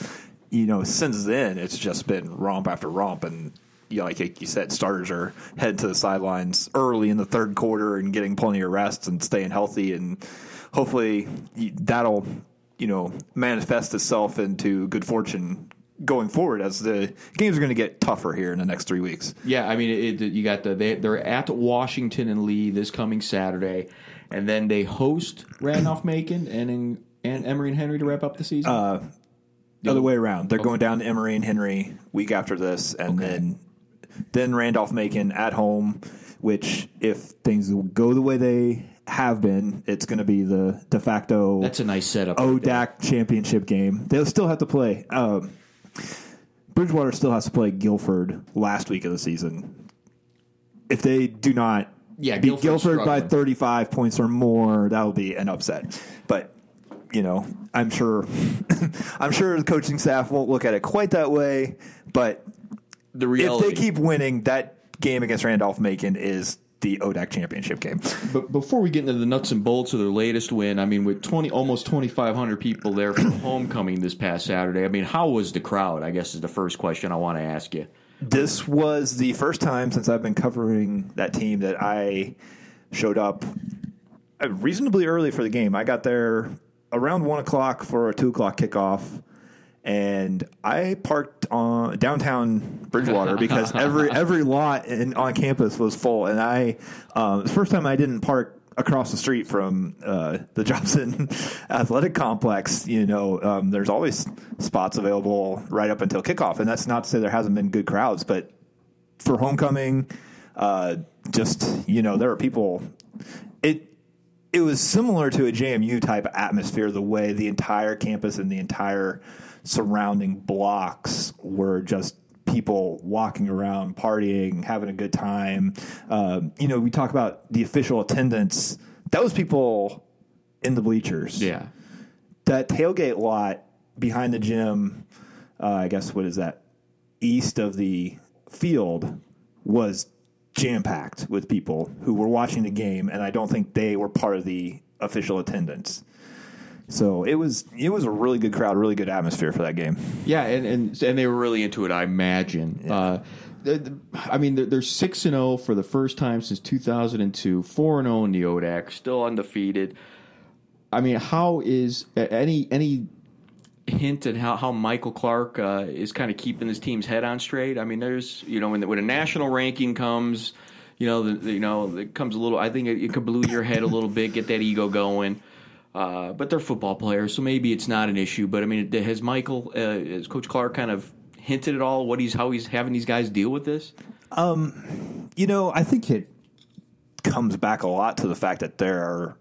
you know, since then it's just been romp after romp, and you know, like you said, starters are heading to the sidelines early in the third quarter and getting plenty of rest and staying healthy, and hopefully that'll you know manifest itself into good fortune going forward as the games are going to get tougher here in the next three weeks. Yeah, I mean, it, you got the they, they're at Washington and Lee this coming Saturday, and then they host Randolph Macon and in, and Emory and Henry to wrap up the season. Uh, the other way around. They're okay. going down to Emory and Henry week after this, and okay. then then Randolph Macon at home, which if things go the way they have been, it's going to be the de facto. That's a nice setup. ODAC right championship game. They'll still have to play. Um, Bridgewater still has to play Guilford last week of the season. If they do not yeah, beat Guilford by 35 points or more, that will be an upset. But you know, I'm sure, [LAUGHS] I'm sure the coaching staff won't look at it quite that way. But the reality. If they keep winning, that game against Randolph Macon is the ODAC championship game. But before we get into the nuts and bolts of their latest win, I mean, with twenty almost twenty five hundred people there for [LAUGHS] homecoming this past Saturday, I mean, how was the crowd? I guess is the first question I want to ask you. This was the first time since I've been covering that team that I showed up uh, reasonably early for the game. I got there around one o'clock for a two o'clock kickoff and I parked on downtown Bridgewater [LAUGHS] because every every lot in, on campus was full, and I um, the first time I didn't park across the street from uh, the [LAUGHS] Jopson Athletic Complex. You know, um, there's always spots available right up until kickoff, and that's not to say there hasn't been good crowds, but for homecoming, uh, just you know, there are people. It it was similar to a JMU type atmosphere, the way the entire campus and the entire surrounding blocks were just people walking around, partying, having a good time. Um, you know, we talk about the official attendance. That was people in the bleachers. Yeah. That tailgate lot behind the gym, uh, I guess, what is that? East of the field was jam packed with people who were watching the game, and I don't think they were part of the official attendance. So it was it was a really good crowd, really good atmosphere for that game. Yeah, and and, and they were really into it. I imagine. Yeah. Uh, I mean, they're six and zero oh for the first time since two thousand and two. Four and zero oh in the ODAC, still undefeated. I mean, how is any any hint at how, how Michael Clark uh, is kind of keeping this team's head on straight? I mean, there's you know when, when a national ranking comes, you know, the, the, you know, it comes a little. I think it, it could blow your head a little bit, get that ego going. Uh, but they're football players, so maybe it's not an issue. But I mean, has Michael, uh, has Coach Clark kind of hinted at all what he's how he's having these guys deal with this? You know, I think it comes back a lot to the fact that there are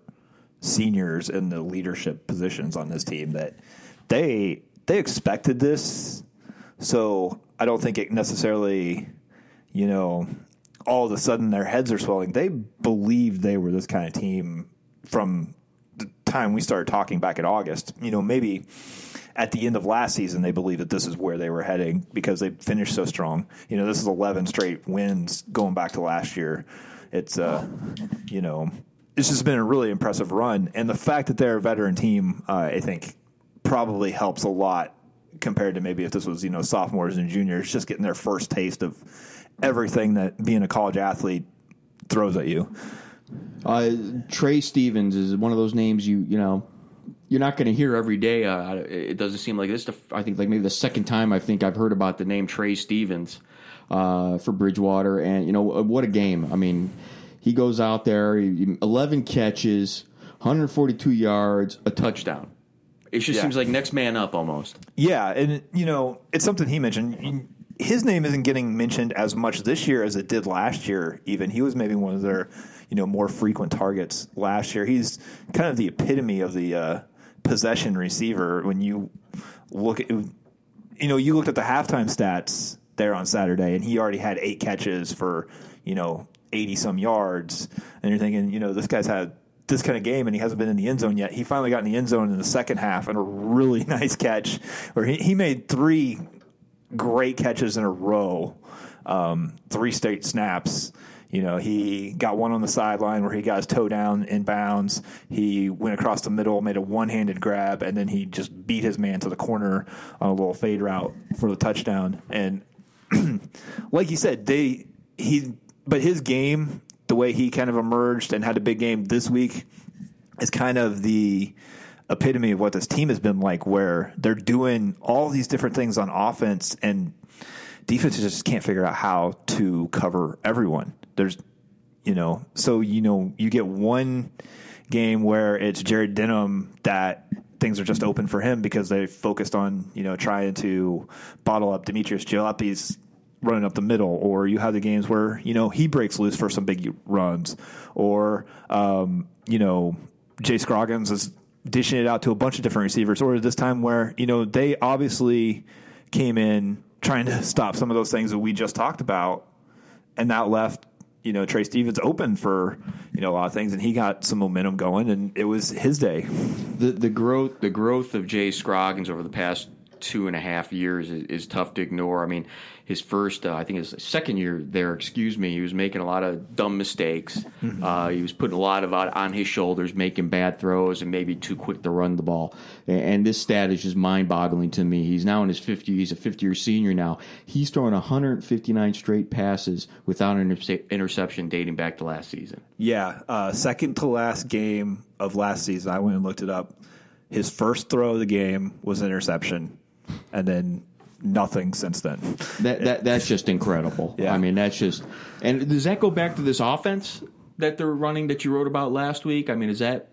seniors in the leadership positions on this team that they they expected this. So I don't think it necessarily, you know, all of a sudden their heads are swelling. They believed they were this kind of team from time we started talking back in August. You know, maybe at the end of last season they believed that this is where they were heading because they finished so strong. You know, this is 11 straight wins going back to last year. It's uh, you know, it's just been a really impressive run, and the fact that they're a veteran team, uh, I think, probably helps a lot compared to maybe if this was you know sophomores and juniors just getting their first taste of everything that being a college athlete throws at you. Uh, Trey Stevens is one of those names you you know you're not going to hear every day. Uh, it doesn't seem like this. the- I think like maybe the second time I think I've heard about the name Trey Stevens uh, for Bridgewater, and you know what a game. I mean, he goes out there, he- 11 catches, 142 yards, a touchdown. It just Yeah. seems like next man up almost. Yeah, and you know it's something he mentioned. His name isn't getting mentioned as much this year as it did last year. Even he was maybe one of their you know more frequent targets last year. He's kind of the epitome of the uh, possession receiver. When you look at you know you looked at the halftime stats there on Saturday, and he already had eight catches for you know eighty some yards, and you're thinking you know this guy's had this kind of game and he hasn't been in the end zone yet. He finally got in the end zone in the second half and a really [LAUGHS] nice catch where he, he made three great catches in a row, um, three straight snaps. You know, he got one on the sideline where he got his toe down in bounds. He went across the middle, made a one handed grab, and then he just beat his man to the corner on a little fade route for the touchdown. And [CLEARS THROAT] like you said, they he but his game, the way he kind of emerged and had a big game this week, is kind of the epitome of what this team has been like, where they're doing all these different things on offense and defenses just can't figure out how to cover everyone. There's, you know, so you know you get one game where it's Jared Denham that things are just open for him because they focused on you know trying to bottle up Demetrius Gillespie's running up the middle, or you have the games where you know he breaks loose for some big runs, or um, you know Jay Scroggins is dishing it out to a bunch of different receivers, or this time where you know they obviously came in trying to stop some of those things that we just talked about, and that left you know Trey Stevens open for you know a lot of things, and he got some momentum going, and it was his day. The the growth the growth of Jay Scroggins over the past two and a half years is, is tough to ignore. I mean, his first uh, I think his second year there, excuse me, he was making a lot of dumb mistakes. Uh, he was putting a lot of it on his shoulders, making bad throws, and maybe too quick to run the ball. And, this stat is just mind boggling to me. He's now in his 50. He's a 50 year senior now. He's throwing 159 straight passes without an interce- interception dating back to last season. Yeah, uh, second to last game of last season, I went and looked it up. His first throw of the game was an interception, and then nothing since then. That, that that's just incredible. Yeah. I mean, that's just. And does that go back to this offense that they're running that you wrote about last week? I mean, is that?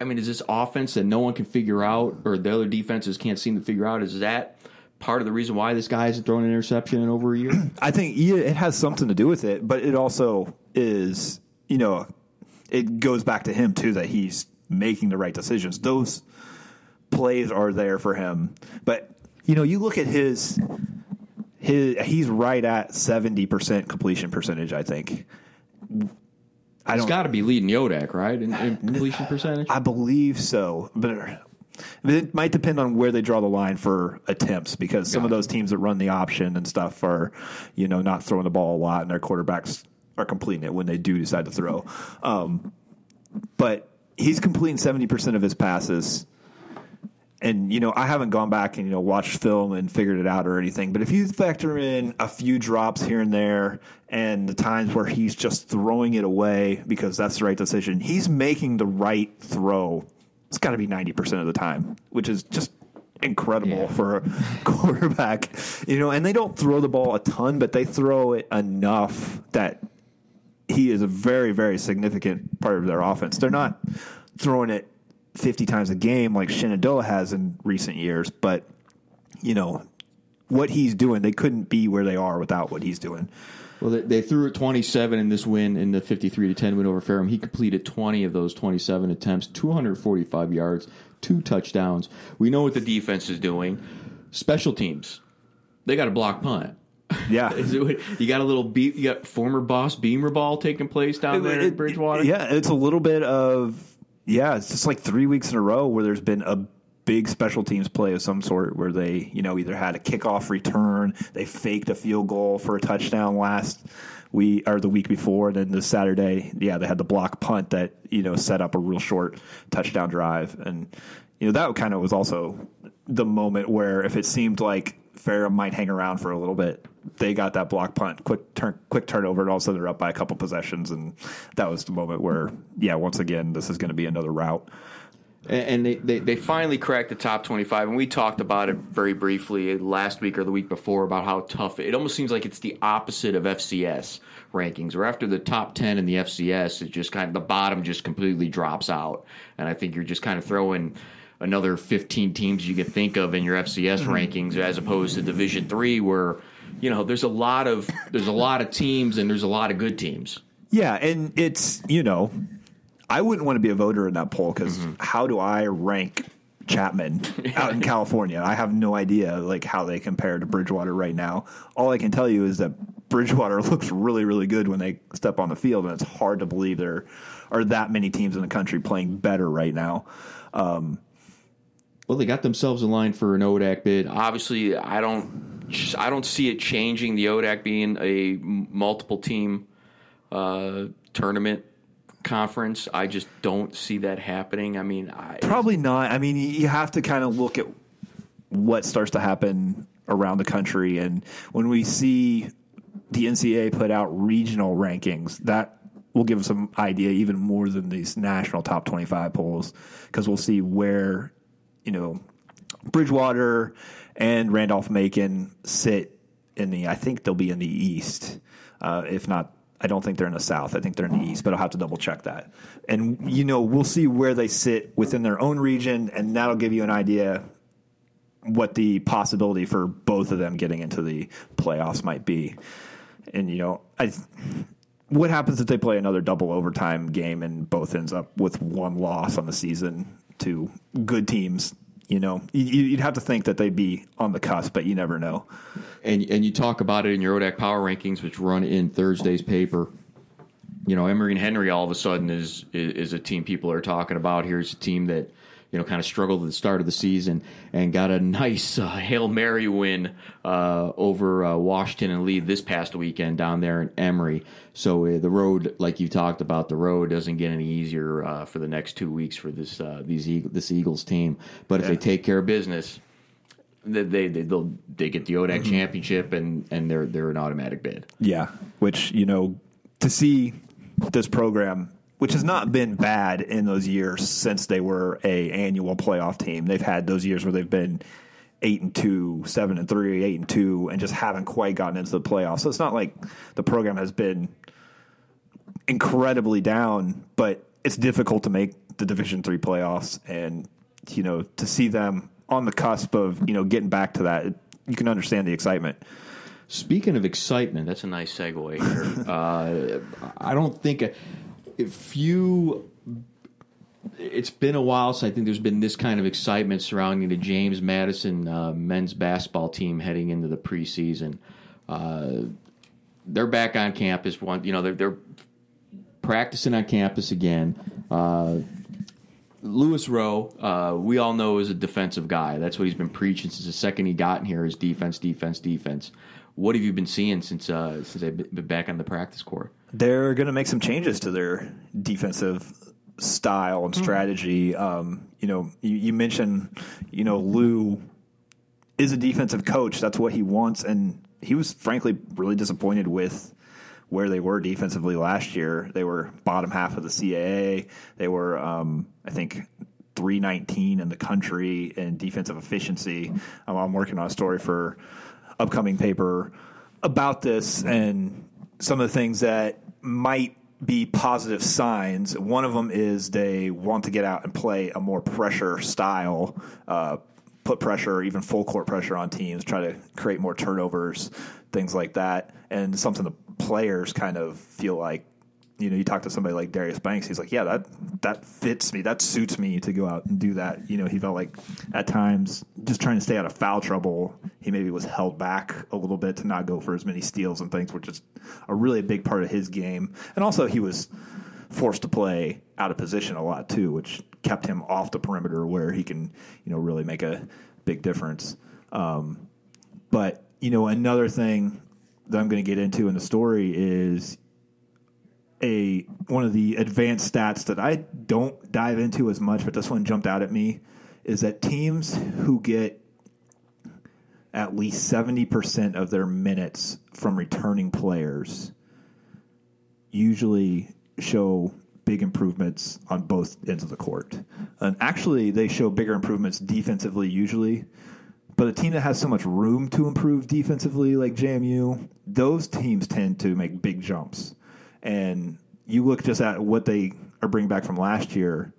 I mean, is this offense that no one can figure out, or the other defenses can't seem to figure out? Is that part of the reason why this guy hasn't thrown an interception in over a year? [CLEARS THROAT] I think yeah, it has something to do with it, but it also is, you know, it goes back to him too that he's making the right decisions. Those plays are there for him, but you know, you look at his his he's right at seventy percent completion percentage. I think. I don't. got to be leading ODAC, right? In, in completion [SIGHS] percentage. I believe so, but. It might depend on where they draw the line for attempts because some of those teams that run the option and stuff are, you know, not throwing the ball a lot and their quarterbacks are completing it when they do decide to throw. Um, but he's completing 70% of his passes. And, you know, I haven't gone back and, you know, watched film and figured it out or anything. But if you factor in a few drops here and there and the times where he's just throwing it away because that's the right decision, he's making the right throw. It's got to be 90% of the time, which is just incredible Yeah. for a [LAUGHS] quarterback. You know, and they don't throw the ball a ton, but they throw it enough that he is a very, very significant part of their offense. They're not throwing it 50 times a game like Shenandoah has in recent years, but, you know, what he's doing, they couldn't be where they are without what he's doing. Well, they, they threw it 27 in this win in the 53 to 10 win over Ferrum. He completed 20 of those 27 attempts, 245 yards, two touchdowns. We know what the defense is doing. Special teams, they got a block punt. [LAUGHS] Yeah. You got a little be- you got former boss Beamer ball taking place down there in It- Bridgewater. Yeah, it's a little bit of yeah. It's just like three weeks in a row where there's been a big special teams play of some sort where they you know either had a kickoff return, they faked a field goal for a touchdown last we or the week before, and then this Saturday, yeah, they had the block punt that you know set up a real short touchdown drive, and you know that kind of was also the moment where if it seemed like Ferrum might hang around for a little bit. They got that block punt, quick turn, quick turnover, and all of a sudden they're up by a couple possessions, and that was the moment where, yeah, once again, this is going to be another route. And and they, they, they finally cracked the top 25. And we talked about it very briefly last week or the week before about how tough it almost seems like it's the opposite of FCS rankings, where after the top 10 in the FCS, it just kind of the bottom just completely drops out. And I think you're just kind of throwing another 15 teams you could think of in your FCS mm-hmm. rankings as opposed to Division three, where you know there's a lot of there's a lot of teams and there's a lot of good teams. Yeah, and it's you know, I wouldn't want to be a voter in that poll because how do I rank Chapman out in [LAUGHS] California? I have no idea like how they compare to Bridgewater right now. All I can tell you is that Bridgewater [LAUGHS] looks really, really good when they step on the field, and it's hard to believe there are that many teams in the country playing better right now. Um, Well, they got themselves in line for an ODAC bid. Obviously, I don't, I don't see it changing. The ODAC being a multiple team uh, tournament conference, I just don't see that happening. I mean, I, Probably not. I mean, you have to kind of look at what starts to happen around the country, and when we see the NCAA put out regional rankings, that will give us some idea even more than these national top twenty-five polls, because we'll see where you know Bridgewater and Randolph Macon sit in the. I think they'll be in the East, uh, if not. I don't think they're in the South. I think they're in the East, but I'll have to double check that. And you know, we'll see where they sit within their own region, and that'll give you an idea what the possibility for both of them getting into the playoffs might be. And you know, I what happens if they play another double overtime game and both ends up with one loss on the season to good teams? You know, You- you'd have to think that they'd be on the cusp, but you never know. and and you talk about it in your ODAC power rankings, which run in Thursday's paper. You know, Emory and Henry all of a sudden is, is is a team people are talking about. Here's a team that you know kind of struggled at the start of the season and got a nice uh, hail mary win uh, over uh, Washington and Lee this past weekend down there in Emory. So uh, the road, like you talked about, the road doesn't get any easier uh, for the next two weeks for this uh, these Eagle, this Eagles team. But if they take care of business, they they they, they'll, they get the ODAC championship and and they're they're an automatic bid. Yeah, which you know, to see this program, which has not been bad in those years since they were a annual playoff team. They've had those years where they've been eight and two, seven and three, eight and two, and just haven't quite gotten into the playoffs. So it's not like the program has been incredibly down, but it's difficult to make the Division three playoffs, and you know, to see them on the cusp of you know getting back to that, you can understand the excitement. Speaking of excitement, that's a nice segue here. [LAUGHS] uh, I don't think if you. It's been a while since I think there's been this kind of excitement surrounding the James Madison uh, men's basketball team heading into the preseason. Uh, they're back on campus. One, you know, they're, they're practicing on campus again. Uh, Louis Rowe, uh, we all know is a defensive guy. That's what he's been preaching since the second he got in here is defense, defense, defense. What have you been seeing since uh, since they've been back on the practice court? They're going to make some changes to their defensive style and strategy. Um, you know, you, you mentioned, you know, Lou is a defensive coach. That's what he wants, and he was frankly really disappointed with where they were defensively last year. They were bottom half of the CAA. They were, um, I think. 319 in the country in defensive efficiency. Um, I'm working on a story for upcoming paper about this and some of the things that might be positive signs. One of them is they want to get out and play a more pressure style uh, put pressure, even full court pressure on teams, try to create more turnovers, things like that, and something the players kind of feel like. You know, you talk to somebody like Darius Banks, he's like, "Yeah, that that fits me, that suits me to go out and do that." You know, he felt like at times just trying to stay out of foul trouble, he maybe was held back a little bit to not go for as many steals and things, which is a really big part of his game. And also, he was forced to play out of position a lot too, which kept him off the perimeter where he can, you know, really make a big difference. Um, but you know, another thing that I'm going to get into in the story is a one of the advanced stats that I don't dive into as much, but this one jumped out at me is that teams who get at least 70% of their minutes from returning players usually show big improvements on both ends of the court. And actually, they show bigger improvements defensively usually. But a team that has so much room to improve defensively, like JMU, those teams tend to make big jumps. And you look just at what they are bringing back from last year.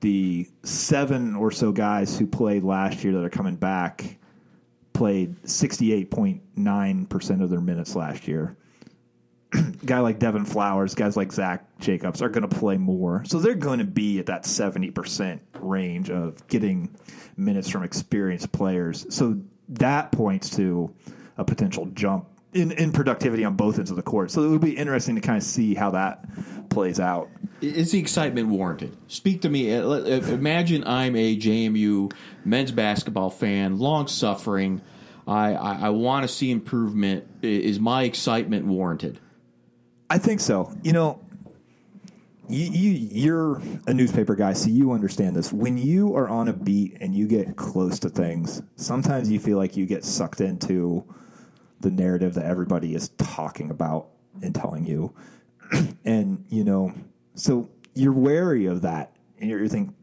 The seven or so guys who played last year that are coming back played 68.9% of their minutes last year [CLEARS THROAT] guy like Devin Flowers, guys like Zach Jacobs are going to play more. So they're going to be at that 70% range of getting minutes from experienced players. So that points to a potential jump in, in productivity on both ends of the court. So it would be interesting to kind of see how that plays out. Is the excitement warranted? Speak to me. Uh, uh, imagine I'm a JMU men's basketball fan, long suffering. I, I, I want to see improvement. Is my excitement warranted? I think so. You know, you, you you're a newspaper guy, so you understand this. When you are on a beat and you get close to things, sometimes you feel like you get sucked into the narrative that everybody is talking about and telling you. [CLEARS THROAT] and, you know, so you're wary of that. And you're, you're thinking,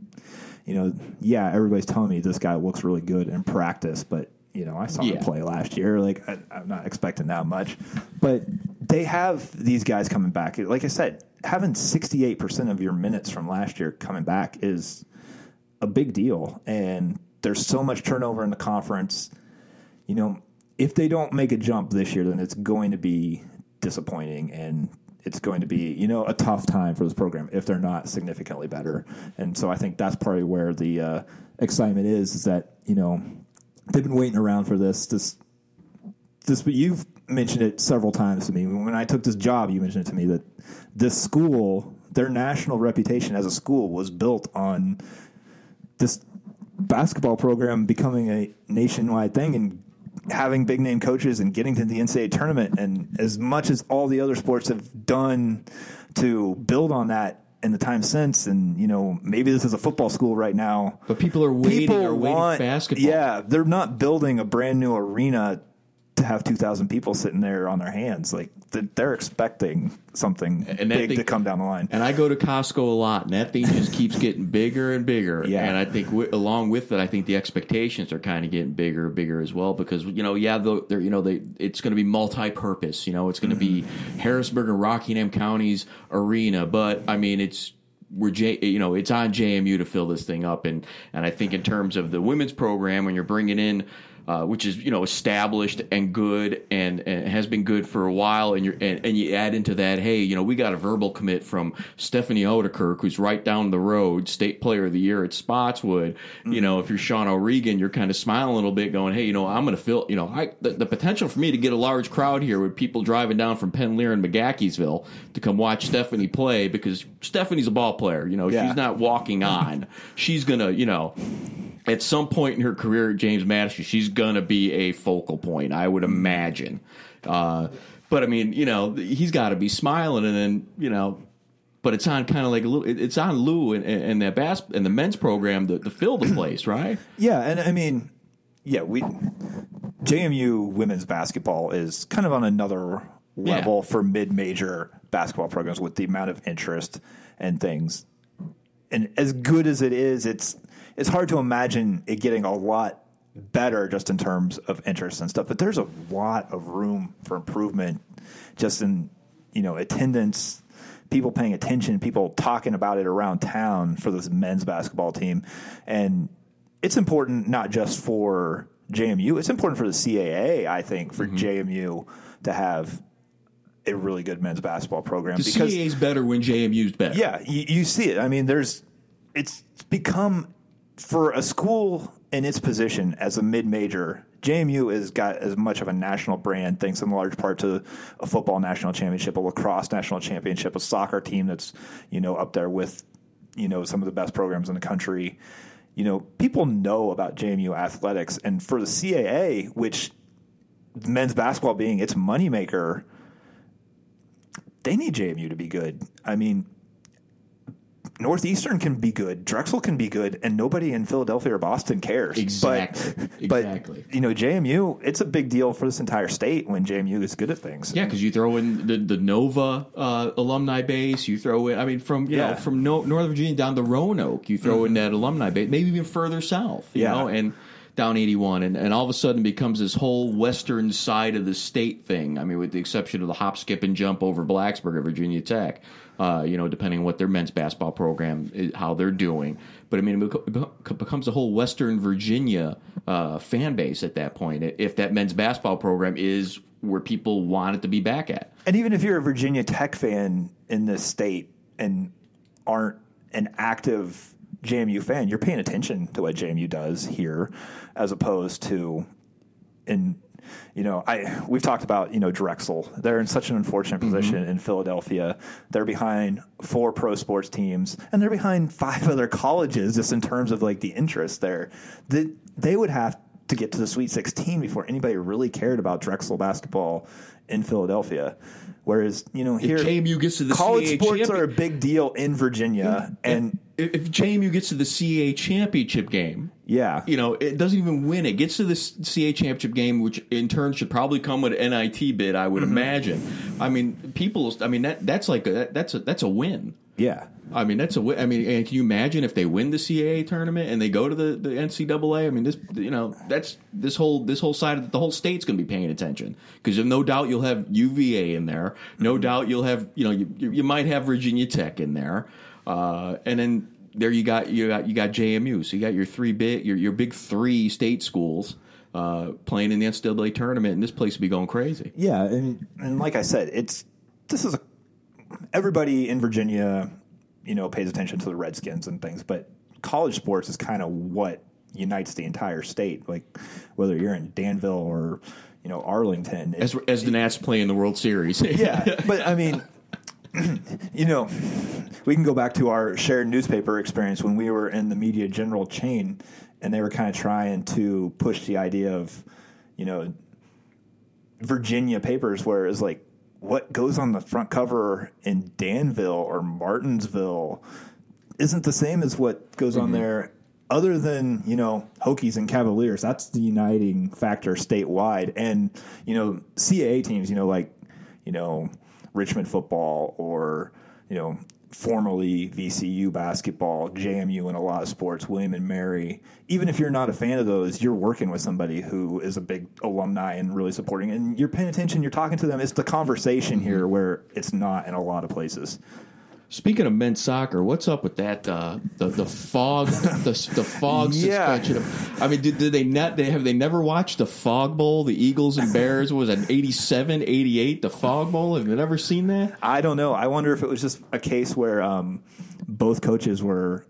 you know, yeah, everybody's telling me this guy looks really good in practice, but you know, I saw yeah. him play last year. Like, I, am not expecting that much, but they have these guys coming back. Like I said, having 68% of your minutes from last year coming back is a big deal. And there's so much turnover in the conference. You know, if they don't make a jump this year, then it's going to be disappointing and it's going to be, you know, a tough time for this program if they're not significantly better. And so I think that's probably where the uh, excitement is, is that, you know, they've been waiting around for this. This, this, but you've mentioned it several times to me. When I took this job, you mentioned it to me that this school, their national reputation as a school, was built on this basketball program becoming a nationwide thing and having big name coaches and getting to the NCAA tournament. And as much as all the other sports have done to build on that in the time since, and you know maybe this is a football school right now. But people are waiting. People are waiting want, basketball. Yeah, they're not building a brand new arena to have 2,000 people sitting there on their hands. Like they're expecting something and big thing, to come down the line. And I go to Costco a lot, and that thing just keeps getting bigger and bigger. Yeah. And I think w- along with it, I think the expectations are kind of getting bigger and bigger as well because you know, yeah, they're you know they it's going to be multi-purpose. You know, it's going to be Harrisonburg and Rockingham counties arena, but I mean it's we're J, you know it's on JMU to fill this thing up and and I think in terms of the women's program when you're bringing in uh, which is you know established and good and, and, has been good for a while, and you and, and, you add into that, hey, you know, we got a verbal commit from Stephanie Ouderkirk, who's right down the road, State Player of the Year at Spotswood. Mm-hmm. You know, if you're Sean O'Regan, you're kind of smiling a little bit, going, hey, you know, I'm going to fill, you know, I, the, the, potential for me to get a large crowd here with people driving down from Penn Laird and McGaheysville to come watch Stephanie play because Stephanie's a ball player. You know, yeah. she's not walking [LAUGHS] on. She's gonna, you know at some point in her career at James Madison, she's going to be a focal point, I would imagine. Uh, but I mean, you know, he's got to be smiling, and then you know, but it's on kind of like a little. It's on Lou and, and that bass and the men's program to, to fill the [CLEARS THROAT] place, right? Yeah, and I mean, yeah, we JMU women's basketball is kind of on another level yeah. for mid-major basketball programs with the amount of interest and things. And as good as it is, it's it's hard to imagine it getting a lot better just in terms of interest and stuff. But there's a lot of room for improvement just in, you know, attendance, people paying attention, people talking about it around town for this men's basketball team. And it's important not just for JMU. It's important for the CAA, I think, for mm-hmm. JMU to have a really good men's basketball program The because CAA's better when JMU's better. yeah, you, you see it. I mean, there's it's become for a school in its position as a mid-major. JMU has got as much of a national brand, thanks in large part to a football national championship, a lacrosse national championship, a soccer team that's you know up there with you know some of the best programs in the country. You know, people know about JMU athletics, and for the CAA, which men's basketball being its moneymaker, they need JMU to be good. I mean, Northeastern can be good, Drexel can be good, and nobody in Philadelphia or Boston cares. Exactly. But, but Exactly. you know, JMU, it's a big deal for this entire state when JMU is good at things. Yeah, because you throw in the, the Nova uh, alumni base. You throw in, I mean, from you Yeah. know from no, Northern Virginia down to Roanoke. You throw in that alumni base, maybe even further south. You Yeah. know, and down eighty one, and, and all of a sudden becomes this whole western side of the state thing. I mean, with the exception of the hop, skip, and jump over Blacksburg at Virginia Tech. Uh, you know, depending on what their men's basketball program, is, how they're doing. But I mean, it becomes a whole Western Virginia uh, fan base at that point. If that men's basketball program is where people want it to be back at. And even if you're a Virginia Tech fan in this state and aren't an active JMU fan, you're paying attention to what JMU does here, as opposed to in you know I we've talked about you know Drexel. They're in such an unfortunate mm-hmm. position in Philadelphia. They're behind four pro sports teams, and they're behind five [LAUGHS] other colleges just in terms of like the interest there. That they would have to get to the Sweet 16 before anybody really cared about Drexel basketball in Philadelphia. Whereas, you know, here JMU gets to the college CAA sports champion- are a big deal in Virginia, and if if JMU gets to the CA championship game, yeah, you know, it doesn't even win. It gets to the CA championship game, which in turn should probably come with an NIT bid, I would Mm-hmm. imagine. I mean, people. I mean, that that's like a, that, that's a that's a win. yeah, I mean, that's a win. I mean, and can you imagine if they win the CAA tournament and they go to the, the NCAA? I mean, this you know that's this whole this whole side of the whole state's going to be paying attention because no doubt you'll have UVA in there. No doubt you'll have you know you you might have Virginia Tech in there, uh, and then there you got you got you got JMU. So you got your three big your your big three state schools. Uh, playing in the NCAA tournament, and this place would be going crazy. yeah, and and like I said, it's this is a, everybody in Virginia, you know, pays attention to the Redskins and things, but college sports is kind of what unites the entire state. Like whether you're in Danville or you know Arlington, it- As as the Nats play in the World Series, yeah, [LAUGHS] but I mean, [CLEARS THROAT] you know, we can go back to our shared newspaper experience when we were in the media general chain, and they were kind of trying to push the idea of, you know, Virginia papers, where it's like, what goes on the front cover in Danville or Martinsville isn't the same as what goes on mm-hmm. there. Other than you know Hokies and Cavaliers, that's the uniting factor statewide, and you know CAA teams, you know like you know Richmond football or you know formerly VCU basketball, JMU in a lot of sports, William and Mary. Even if you're not a fan of those, you're working with somebody who is a big alumni and really supporting, and you're paying attention. You're talking to them. It's the conversation here where it's not in a lot of places. Speaking of men's soccer, what's up with that? Uh, the the fog, the, the fog Yeah. suspension. Of, I mean, did, did they not? They have they never watched the Fog Bowl? The Eagles and Bears what was that 87, 88, The Fog Bowl. Have you never seen that? I don't know. I wonder if it was just a case where um, both coaches were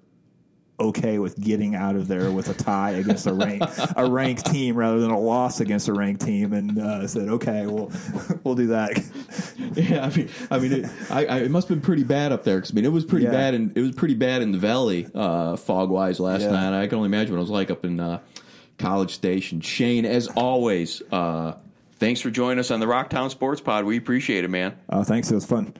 okay with getting out of there with a tie against a rank a ranked team rather than a loss against a ranked team, and uh, said, "Okay, we'll [LAUGHS] we'll do that." [LAUGHS] Yeah, I mean, I mean, it, I, I, it must have been pretty bad up there because I mean, it was pretty Yeah. bad and it was pretty bad in the valley, uh, fog wise last Yeah. night. I can only imagine what it was like up in uh, College Station. Shane, as always, uh, thanks for joining us on the Rocktown Sports Pod. We appreciate it, man. Uh, thanks. It was fun.